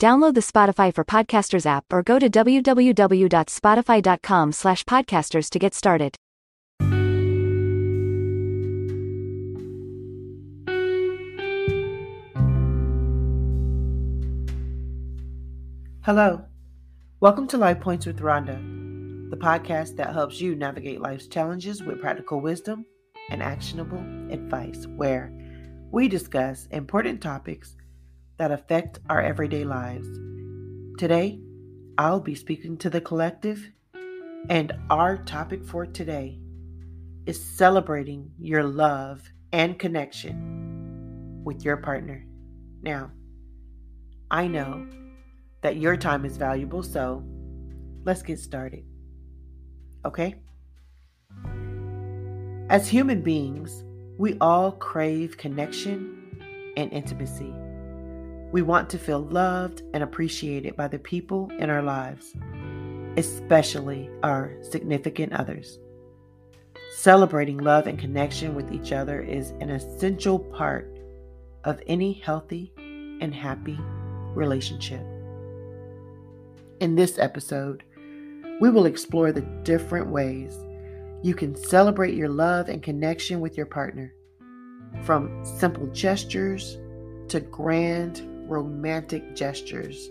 Download the Spotify for Podcasters app or go to www.spotify.com slash podcasters to get started. Hello. Welcome to Life Points with Ronda, the podcast that helps you navigate life's challenges with practical wisdom and actionable advice, where we discuss important topics that affect our everyday lives. Today, I'll be speaking to the collective, and our topic for today is celebrating your love and connection with your partner. Now, I know that your time is valuable, so let's get started. Okay? As human beings, we all crave connection and intimacy. We want to feel loved and appreciated by the people in our lives, especially our significant others. Celebrating love and connection with each other is an essential part of any healthy and happy relationship. In this episode, we will explore the different ways you can celebrate your love and connection with your partner. From simple gestures to grand romantic gestures.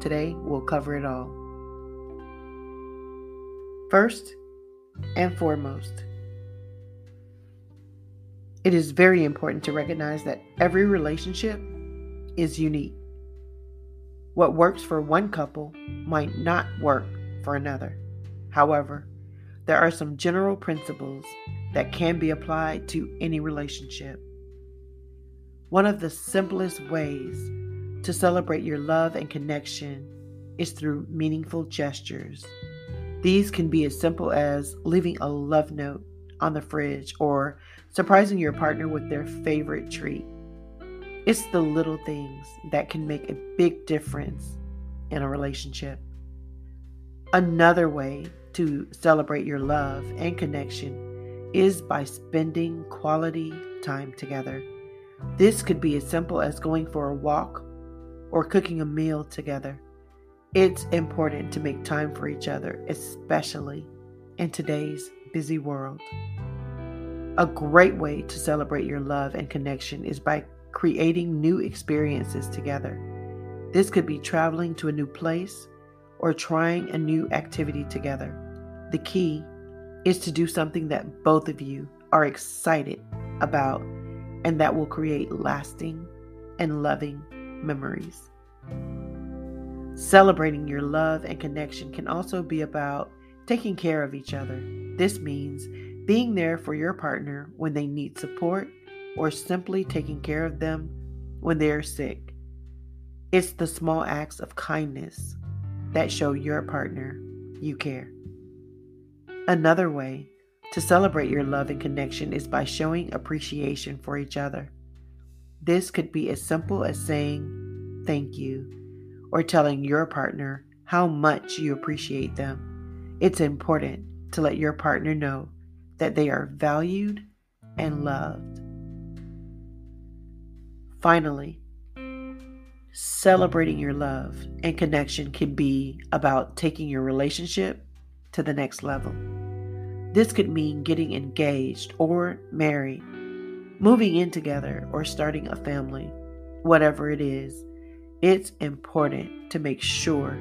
Today, we'll cover it all. First and foremost, it is very important to recognize that every relationship is unique. What works for one couple might not work for another. However, there are some general principles that can be applied to any relationship. One of the simplest ways to celebrate your love and connection is through meaningful gestures. These can be as simple as leaving a love note on the fridge or surprising your partner with their favorite treat. It's the little things that can make a big difference in a relationship. Another way to celebrate your love and connection is by spending quality time together. This could be as simple as going for a walk or cooking a meal together. It's important to make time for each other, especially in today's busy world. A great way to celebrate your love and connection is by creating new experiences together. This could be traveling to a new place or trying a new activity together. The key is to do something that both of you are excited about and that will create lasting and loving memories. Celebrating your love and connection can also be about taking care of each other. This means being there for your partner when they need support or simply taking care of them when they are sick. It's the small acts of kindness that show your partner you care. Another way to celebrate your love and connection is by showing appreciation for each other. This could be as simple as saying thank you or telling your partner how much you appreciate them. It's important to let your partner know that they are valued and loved. Finally, celebrating your love and connection can be about taking your relationship to the next level. This could mean getting engaged or married, moving in together, or starting a family. Whatever it is, it's important to make sure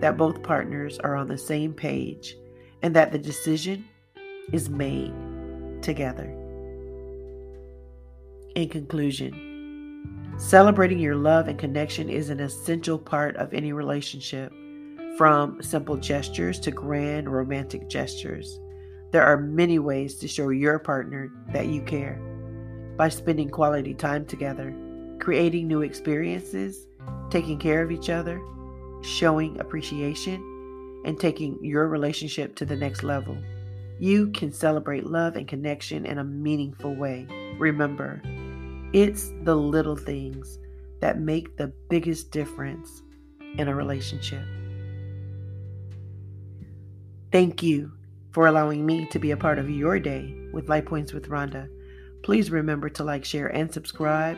that both partners are on the same page and that the decision is made together. In conclusion, Celebrating your love and connection is an essential part of any relationship, from simple gestures to grand romantic gestures. There are many ways to show your partner that you care by spending quality time together, creating new experiences, taking care of each other, showing appreciation, and taking your relationship to the next level. You can celebrate love and connection in a meaningful way. Remember, it's the little things that make the biggest difference in a relationship. Thank you for allowing me to be a part of your day with Life Points with Ronda. Please remember to like, share, and subscribe.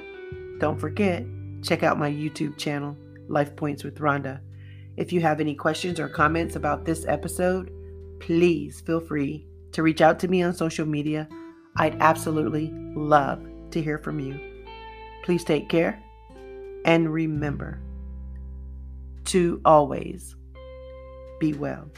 Don't forget, check out my YouTube channel, Life Points with Ronda. If you have any questions or comments about this episode, please feel free to reach out to me on social media. I'd absolutely love to hear from you. Please take care and remember to always be well.